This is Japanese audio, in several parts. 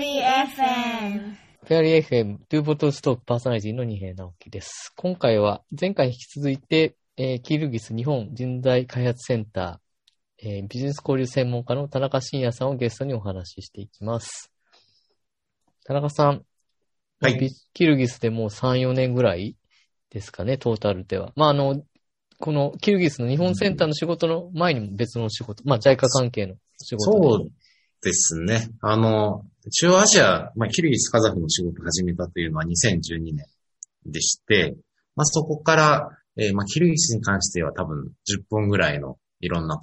リー FM。フェアリー FM、ドゥーボトルストークパーソナリティの二平直樹です。今回は前回引き続いて、えーキルギス日本人材開発センター、えービジネス交流専門家の田中伸也さんをゲストにお話ししていきます。田中さん、はいビキルギスでもう3、4年ぐらいですかね、トータルでは。まあ、あの、このキルギスの日本センターの仕事の前にも別の仕事、まあ、JICA 関係の仕事で。そうですね。あの、中央アジア、まあ、キルギス、カザフの仕事を始めたというのは2012年でして、まあ、そこから、えーまあ、キルギスに関しては多分10本ぐらいのいろんな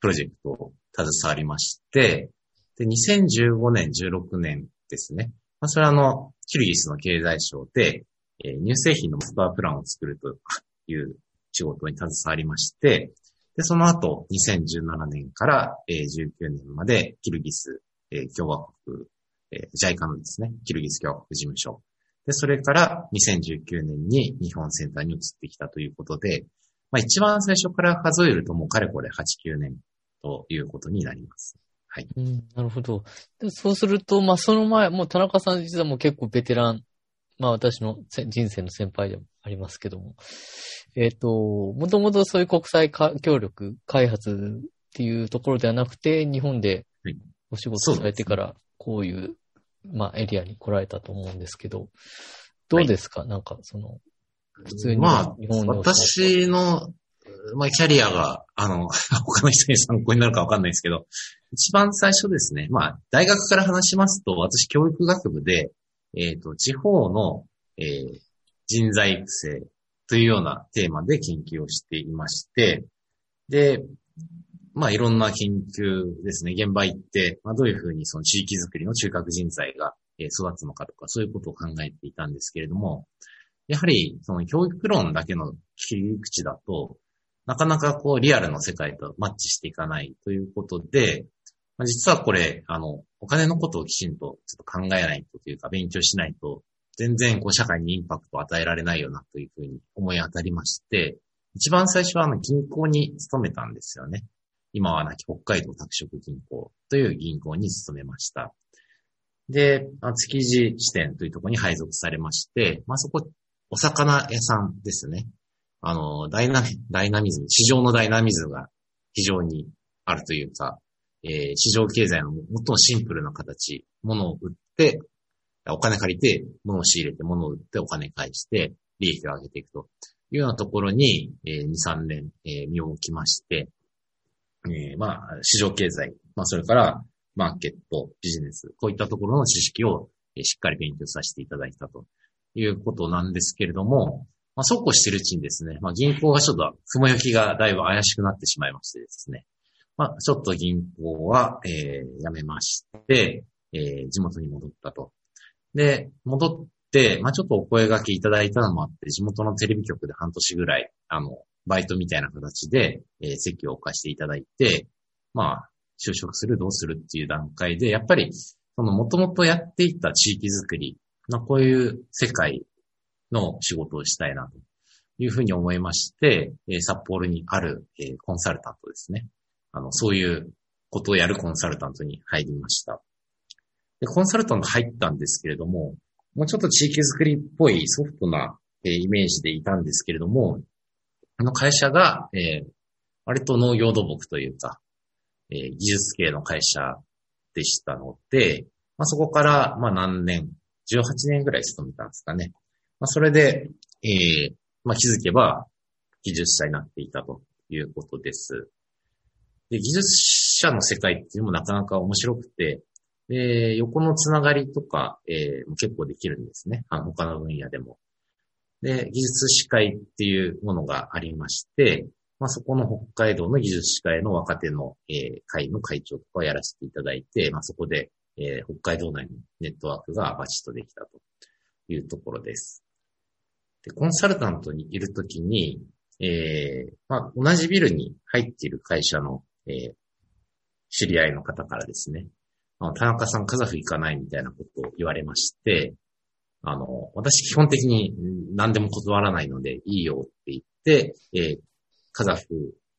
プロジェクトを携わりまして、で、2015年、16年ですね。まあ、それはあの、キルギスの経済省で、えー乳製品のスタープランを作るという仕事に携わりまして、で、その後、2017年から、えー19年まで、キルギス、えー共和国、えー、JICA のですね、キルギス共和国事務所。で、それから2019年に日本センターに移ってきたということで、まあ一番最初から数えるともうかれこれ8、9年ということになります。はい。うん、なるほど。そうすると、まあ、その前、もう田中さん実はもう結構ベテラン、まあ、私の人生の先輩でもありますけども、えっ、と、もともとそういう国際か協力、開発っていうところではなくて、日本でお仕事されてから、こういう、まあ、エリアに来られたと思うんですけど、どうですか、なんか、その、普通にまあ私の、まあ、キャリアが、あの、他の人に参考になるかわかんないですけど、一番最初ですね、まあ、大学から話しますと、私、教育学部で、えっ、と、地方の、えー人材育成というようなテーマで研究をしていまして、で、まあ、いろんな研究ですね、現場行って、まあ、どういうふうにその地域づくりの中核人材が育つのかとか、そういうことを考えていたんですけれども、やはり、その教育論だけの切り口だと、なかなかこう、リアルの世界とマッチしていかないということで、まあ、実はこれ、あの、お金のことをきちんとちょっと考えないとというか、勉強しないと、全然こう、社会にインパクトを与えられないよなというふうに思い当たりまして、一番最初はあの、銀行に勤めたんですよね。今はなき北海道拓殖銀行という銀行に勤めました。で、築地支店というところに配属されまして、まあ、そこ、お魚屋さんですね。あの、ダイナミ、ダイナミズム、市場のダイナミズムが非常にあるというか、えー市場経済の最もシンプルな形、物を売って、お金借りて、物を仕入れて、物を売って、お金返して、利益を上げていくというようなところに、えー2、3年、えー身を置きまして、えーまあ、市場経済、まあ、それから、マーケット、ビジネス、こういったところの知識を、えしっかり勉強させていただいたということなんですけれども、まあ、そうこうしてるうちにですね、まあ、銀行がちょっと雲行きがだいぶ怪しくなってしまいましてですね、まあ、ちょっと銀行は、えー辞めまして、えー地元に戻ったと。で、戻っ、まあ、ちょっとお声掛けいただいたのもあって、地元のテレビ局で半年ぐらい、あの、バイトみたいな形で、えー席を置かせていただいて、まあ、就職する、どうするっていう段階で、やっぱり、その元々やっていた地域づくり、まあ、こういう世界の仕事をしたいな、というふうに思いまして、えー札幌にある、えーコンサルタントですね。あの、そういうことをやるコンサルタントに入りました。で、コンサルタント入ったんですけれども、もうちょっと地域づくりっぽいソフトな、えーイメージでいたんですけれども、あの会社が、えー割と農業土木というか、えー技術系の会社でしたので、まあ、そこから、まあ、何年、18年ぐらい勤めたんですかね。まあ、それで、えーまあ、気づけば、技術者になっていたということです。で、技術者の世界っていうのもなかなか面白くて、で、横のつながりとか、えー結構できるんですね。あ他の分野でも。で、技術士会っていうものがありまして、まあ、そこの北海道の技術士会の若手の、えー会の会長とかをやらせていただいて、まあ、そこで、えー北海道内のネットワークがバチッとできたというところです。で、コンサルタントにいるときに、えーまあ、同じビルに入っている会社の、えー知り合いの方からですね、あの田中さんカザフ行かないみたいなことを言われまして、あの、私基本的に何でも断らないのでいいよって言って、えーカザフ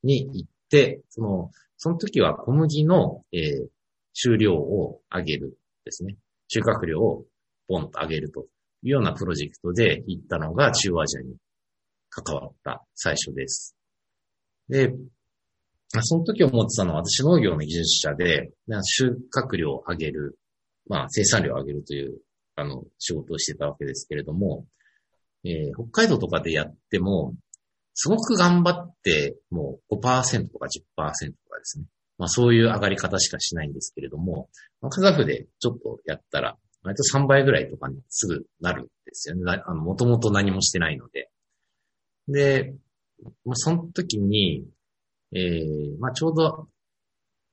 に行って、その、その時は小麦の、えー収量を上げるですね。収穫量をポンと上げるというようなプロジェクトで行ったのが中央アジアに関わった最初です。で、その時思ってたのは私農業の技術者で、収穫量を上げる、まあ生産量を上げるという、あの、仕事をしてたわけですけれども、えー、北海道とかでやっても、すごく頑張って、もう5%とか10%とかですね。まあそういう上がり方しかしないんですけれども、まあ、カザフでちょっとやったら、割と3倍ぐらいとかにすぐなるんですよね。あの、もともと何もしてないので。で、まあその時に、えー、まあちょうど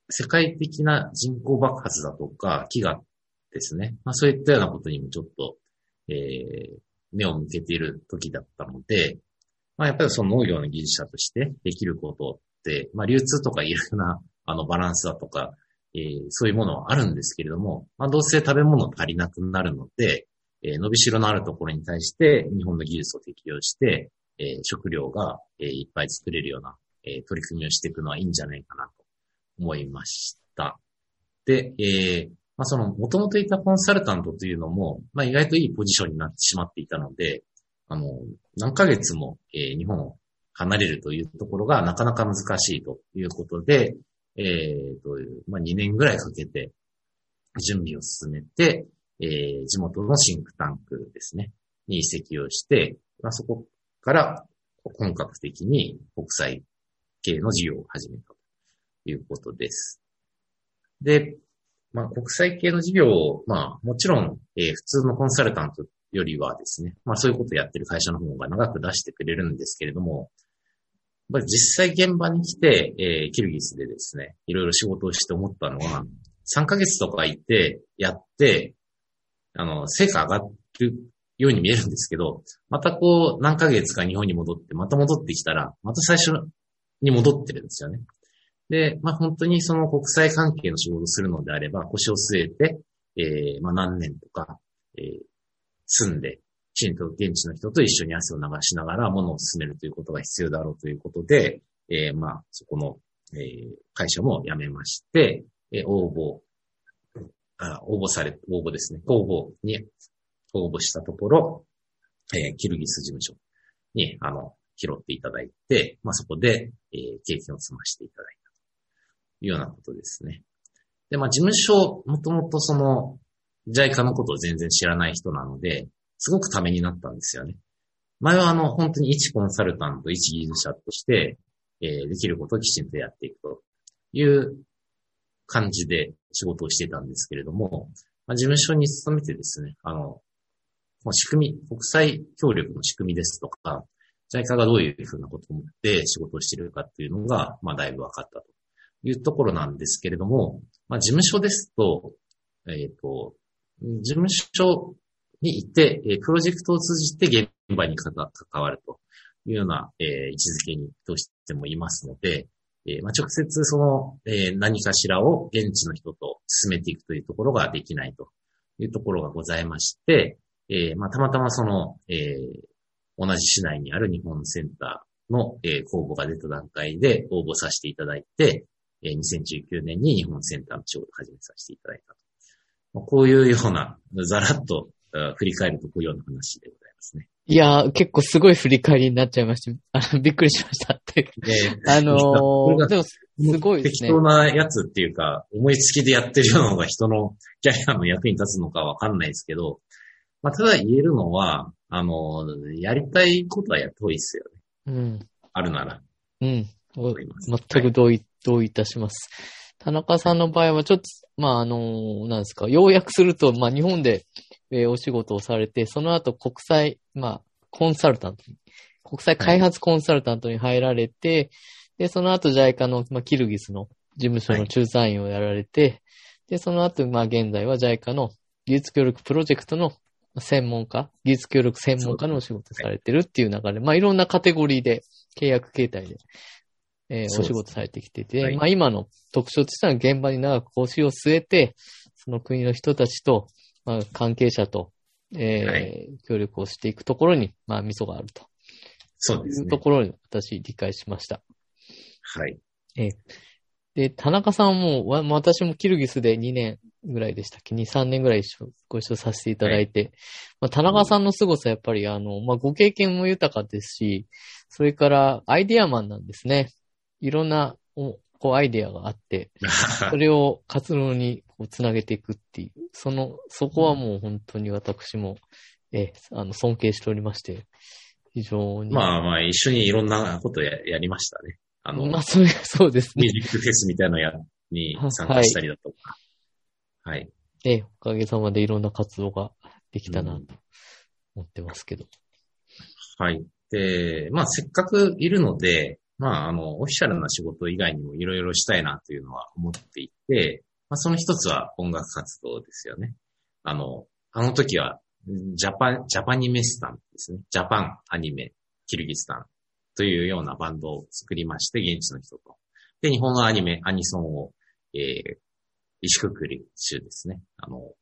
世界的な人口爆発だとか、飢餓ですね。まあそういったようなことにもちょっと、えー、目を向けている時だったので、まあやっぱりその農業の技術者としてできることって、まあ流通とかいろんなあのバランスだとか、えー、そういうものはあるんですけれども、まあどうせ食べ物足りなくなるので、えー、伸びしろのあるところに対して日本の技術を適用して、えー、食料が、えー、いっぱい作れるような、えー、取り組みをしていくのはいいんじゃないかなと思いました。で、えー、まあその元々いたコンサルタントというのも、まあ意外といいポジションになってしまっていたので、あの、何ヶ月も、えー、日本を離れるというところがなかなか難しいということで、えー、とまあ、2年ぐらいかけて準備を進めて、えー、地元のシンクタンクですね、に移籍をして、まあ、そこから本格的に国際系の事業を始めたということです。で、まあ、国際系の事業を、まあ、もちろん、えー、普通のコンサルタントよりはですね、まあそういうことをやってる会社の方が長く出してくれるんですけれども、まあ、実際現場に来て、えー、キルギスでですね、いろいろ仕事をして思ったのは、3ヶ月とかいて、やって、あの、成果上がるように見えるんですけど、またこう、何ヶ月か日本に戻って、また戻ってきたら、また最初に戻ってるんですよね。で、まあ本当にその国際関係の仕事をするのであれば、腰を据えて、えー、まあ何年とか、えー、住んで、きちんと現地の人と一緒に汗を流しながら物を進めるということが必要だろうということで、えー、まあ、そこの、えー、会社も辞めまして、えー、応募あ、応募され、応募ですね。応募に応募したところ、えー、キルギス事務所に、あの、拾っていただいて、まあ、そこで、えー、経験を積ましていただいたというようなことですね。で、まあ、事務所、もともとその、JICA のことを全然知らない人なので、すごくためになったんですよね。前はあの、本当に一コンサルタント、一技術者として、えー、できることをきちんとやっていくという感じで仕事をしてたんですけれども、まあ、事務所に勤めてですね、あの、仕組み、国際協力の仕組みですとか、JICA がどういうふうなことを思って仕事をしているかっていうのが、まあ、だいぶ分かったというところなんですけれども、まあ、事務所ですと、えっ、ー、と、事務所にいて、えー、プロジェクトを通じて現場に関わるというような、えー、位置づけにどうしてもいますので、えーまあ、直接その、えー、何かしらを現地の人と進めていくというところができないというところがございまして、えーまあ、たまたまその、えー、同じ市内にある日本センターの、えー、公募が出た段階で応募させていただいて、えー、2019年に日本センターの仕事を始めさせていただいたと。まあ、こういうような、ざらっと振り返るとこういうような話でございますね。いやー、結構すごい振り返りになっちゃいました。びっくりしましたって。あのー、でも、すごいですね。適当なやつっていうか、思いつきでやってるようなのが人のキャリアの役に立つのかわかんないですけど、まあ、ただ言えるのは、あのー、やりたいことはやった方がいいですよね。うん。あるなら。うん。全く同意、はい、同意いたします。田中さんの場合はちょっと、まあ、あの、なんですか、要約すると、まあ、日本で、えー、お仕事をされて、その後国際、まあ、コンサルタントに、国際開発コンサルタントに入られて、はい、で、その後 JICA の、まあ、キルギスの事務所の駐在員をやられて、はい、で、その後、まあ、現在は JICA の技術協力プロジェクトの専門家、技術協力専門家のお仕事されてるっていう中で、まあ、いろんなカテゴリーで、契約形態で、えー、お仕事されてきてて、はい、まあ今の特徴としては現場に長く腰を据えて、その国の人たちと、まあ関係者と、えーはい、協力をしていくところに、まあ味噌があると。そうですね。いうところに私理解しました。はい。えー、で、田中さんも、わ私もキルギスで2年ぐらいでしたっけ ?2、3年ぐらい一緒、ご一緒させていただいて、まあ、田中さんの凄さやっぱりあの、まあ、ご経験も豊かですし、それからアイデアマンなんですね。いろんな、おこうアイデアがあって、それを活動にこうつなげていくっていう、その、そこはもう本当に私も、え、あの、尊敬しておりまして、非常に。まあまあ、一緒にいろんなことややりましたね。あの、まあ、それ、そうですね。ミュージックフェスみたいなのや、に参加したりだとか。はい。え、おかげさまでいろんな活動ができたなと思ってますけど。はい。で、まあ、せっかくいるので、まあ、あの、オフィシャルな仕事以外にもいろいろしたいなというのは思っていて、まあ、その一つは音楽活動ですよね。あの、あの時は、ジャパン、ジャパニメスタンですね。ジャパンアニメ、キルギスタンというようなバンドを作りまして、現地の人と。で、日本のアニメ、アニソンを、えー、石くくり州ですね。あの、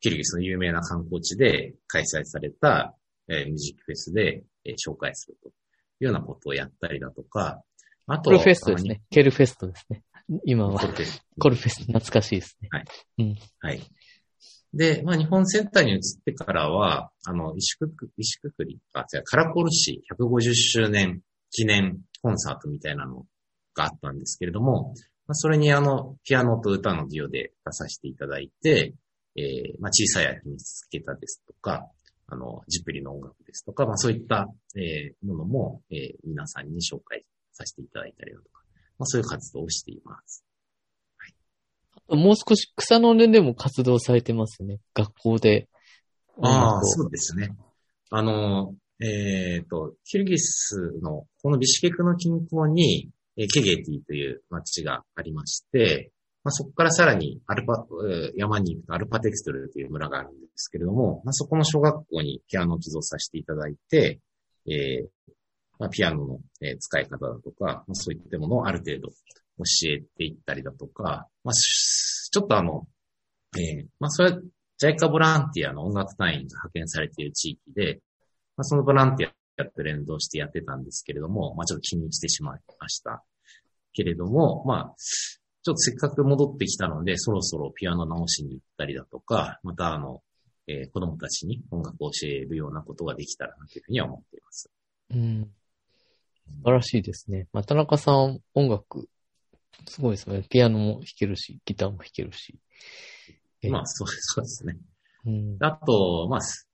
キルギスの有名な観光地で開催された、えー、ミュージックフェスで、えー、紹介するというようなことをやったりだとか、あと、コルフェストですね。ケルフェストですね。今はコ。ルフェスト。コルフェスト、懐かしいですね。はい。で、まあ、日本センターに移ってからは、あの、石くく、石くくり、あ、違う、カラコル市150周年記念コンサートみたいなのがあったんですけれども、まあ、それにあの、ピアノと歌のデュオで出させていただいて、えー、まあ、小さい秋につけたですとか、あの、ジブリの音楽ですとか、まあ、そういった、えー、ものも、えー、皆さんに紹介させていただいたりだとか、まあ、そういう活動をしています。もう少し草の根でも活動されてますね。学校で。ああ、そうですね。あの、えっ、と、キルギスの、このビシュケクの近郊に、えーケゲティという町がありまして、まあ、そこからさらにアルパ、えー山に行くとアルパテクストルという村があるんですけれども、まあ、そこの小学校にピアノを寄贈させていただいて、えーまあ、ピアノの、えー使い方だとか、まあ、そういったものをある程度教えていったりだとか、まあ、ちょっとあの、えーまあ、それは、ジャイカボランティアの音楽隊員が派遣されている地域で、まあ、そのボランティアと連動してやってたんですけれども、まあ、ちょっと気に入ってしまいました。けれども、まあ、ちょっとせっかく戻ってきたので、そろそろピアノ直しに行ったりだとか、またあの、えー子供たちに音楽を教えるようなことができたらなというふうには思っています。うん。素晴らしいですね。まあ、田中さん、音楽、すごいですね。ピアノも弾けるし、ギターも弾けるし。えまあ、そうそうですね。うん。あと、まあ、す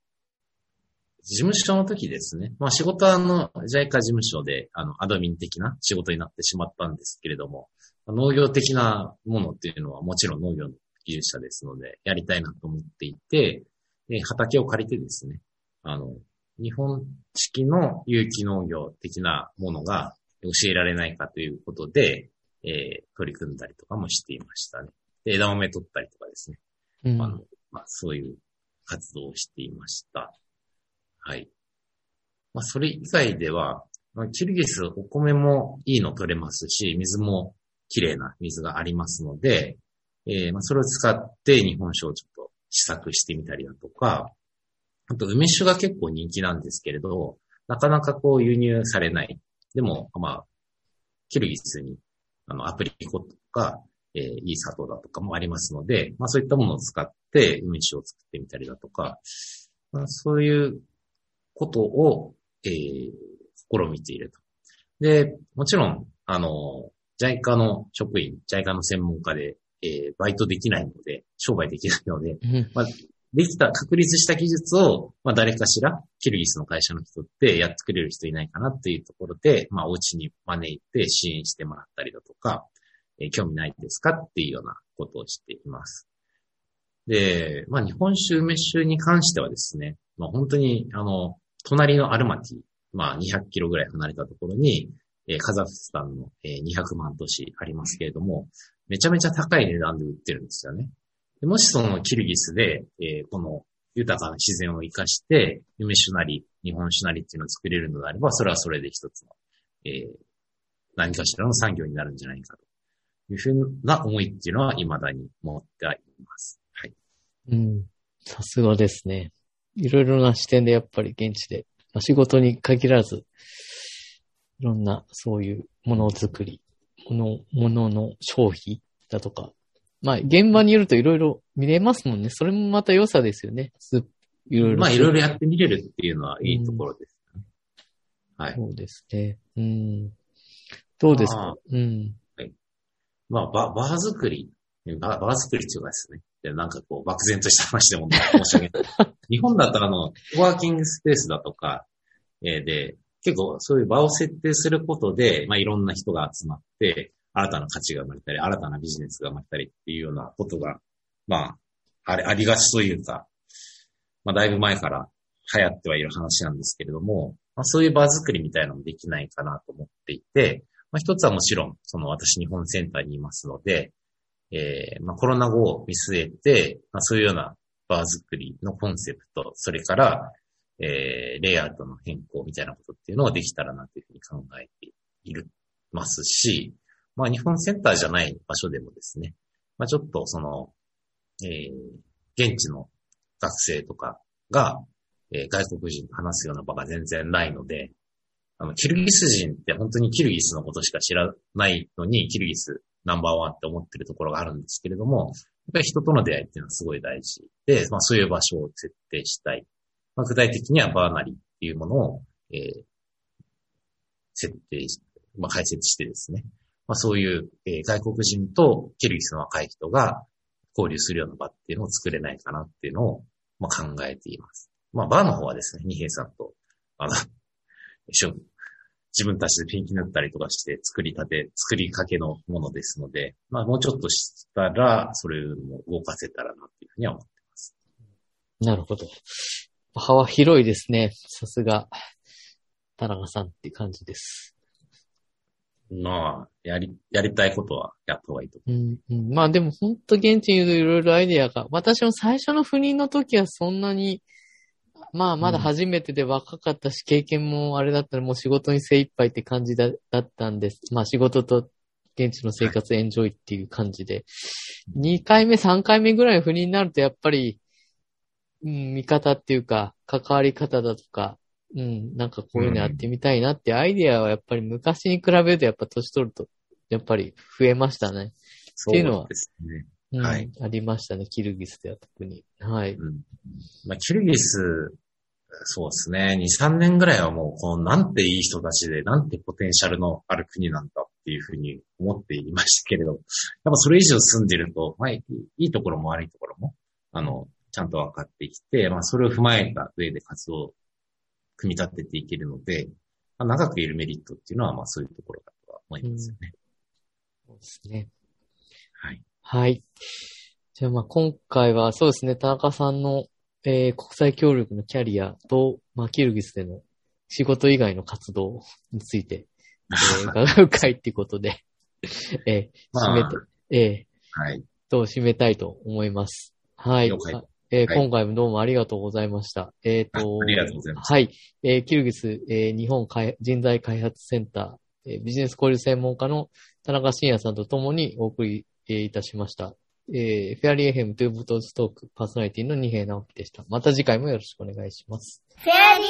事務所の時ですね。まあ仕事はあの、ジャイカ事務所で、あの、アドミン的な仕事になってしまったんですけれども、農業的なものっていうのはもちろん農業の技術者ですので、やりたいなと思っていて、え畑を借りてですね、あの、日本式の有機農業的なものが教えられないかということで、えー取り組んだりとかもしていましたね。で枝豆取ったりとかですね。うんあの、まあ、そういう活動をしていました。はい。まあ、それ以外では、まあ、キルギスお米もいいの取れますし、水も綺麗な水がありますので、えーまあ、それを使って日本酒をちょっと試作してみたりだとか、あと梅酒が結構人気なんですけれど、なかなかこう輸入されない。でも、まあ、キルギスにあのアプリコとか、えーいい砂糖だとかもありますので、まあそういったものを使って梅酒を作ってみたりだとか、まあ、そういうことを、えー試みていると。で、もちろん、あの、ジャイカの職員、ジャイカの専門家で、えーバイトできないので、商売できないので、うんまあ、できた、確立した技術を、まあ、誰かしら、キルギスの会社の人ってやってくれる人いないかなっていうところで、まあ、お家に招いて支援してもらったりだとか、えー興味ないですかっていうようなことをしています。で、まあ、日本酒、梅酒に関してはですね、まあ、本当に、あの、隣のアルマティ、まあ、200キロぐらい離れたところに、えーカザフスタンの、えー200万都市ありますけれども、めちゃめちゃ高い値段で売ってるんですよね。でもしそのキルギスで、えーこの豊かな自然を生かして、梅酒なり、日本酒なりっていうのを作れるのであれば、それはそれで一つの、えー何かしらの産業になるんじゃないかというふうな思いっていうのは未だに持ってはいます。はい。うん。さすがですね。いろいろな視点でやっぱり現地で、まあ仕事に限らず、いろんなそういうものづくり、このものの消費だとか。まあ、現場にいるといろいろ見れますもんね。それもまた良さですよね。すいろいろ。まあいろいろやってみれるっていうのはいいところです、ねはい。そうですね。うん。どうですまあかうん。まあ、ババー作り。ババー作りっていうかですね。でなんかこう、漠然とした話でも申し訳ない。日本だとあの、ワーキングスペースだとか、えーで、結構そういう場を設定することで、まあいろんな人が集まって、新たな価値が生まれたり、新たなビジネスが生まれたりっていうようなことが、まあ、あれ、ありがちというか、まあだいぶ前から流行ってはいる話なんですけれども、まあそういう場作りみたいなのもできないかなと思っていて、まあ一つはもちろん、その私日本センターにいますので、えーまあコロナ後を見据えて、まあそういうようなバー作りのコンセプト、それから、えー、レイアウトの変更みたいなことっていうのをできたらなというふうに考えている、ますし、まあ日本センターじゃない場所でもですね、まあちょっとその、えー、現地の学生とかが、えー外国人と話すような場が全然ないので、あの、キルギス人って本当にキルギスのことしか知らないのに、キルギスナンバーワンって思ってるところがあるんですけれども、やっぱり人との出会いっていうのはすごい大事で、まあそういう場所を設定したい。まあ具体的にはバーナリーっていうものを、えー設定し、まあ解説してですね。まあそういう、えー外国人とキルギスの若い人が交流するような場っていうのを作れないかなっていうのを、まあ、考えています。まあバーの方はですね、二平さんと、あの、一緒に自分たちでペンキ塗ったりとかして作りたて、作りかけのものですので、まあもうちょっとしたら、それも動かせたらなっていうふうには思ってます。なるほど。幅広いですね。さすが、田中さんって感じです。まあ、やり、やりたいことはやった方がいいと思うんうん、まあでも本当現地にいるといろいろアイデアが、私も最初の赴任の時はそんなに、まあまだ初めてで若かったし、経験もあれだったらもう仕事に精一杯って感じだだったんです。まあ仕事と現地の生活エンジョイっていう感じで。2回目、3回目ぐらいの赴任になるとやっぱり、うん、見方っていうか、関わり方だとか、うん、なんかこういうのやってみたいなってアイデアはやっぱり昔に比べるとやっぱ年取ると、やっぱり増えましたね。う。っていうのはそうですね。うん、はいありましたね、キルギスでは特に。はい。うん。まあ、キルギス、そうですね。2、3年ぐらいはもう、このなんていい人たちで、なんてポテンシャルのある国なんだっていうふうに思っていましたけれど、やっぱそれ以上住んでると、まあ、いいいところも悪いところも、あの、ちゃんと分かってきて、まあ、それを踏まえた上で活動を組み立てていけるので、まあ、長くいるメリットっていうのは、まあ、そういうところだとは思いますよね。そうですね。はい。はい。じゃあまあ今回はそうですね、田中さんの、えー国際協力のキャリアと、まあキルギスでの仕事以外の活動について、えー伺う会っていうことで、えー締めまあて、えはい。ーと、締めたいと思います。はい。えーはい今回もどうもありがとうございました。えっ、とあありがとうございますはい。えーキルギス、えー日本開人材開発センター、えービジネス交流専門家の田中信也さんと共にお送り、えーいたしました。えーフェアリーエヘムトゥーボトーストークパーソナリティの二平直樹でした。また次回もよろしくお願いします。フェアリー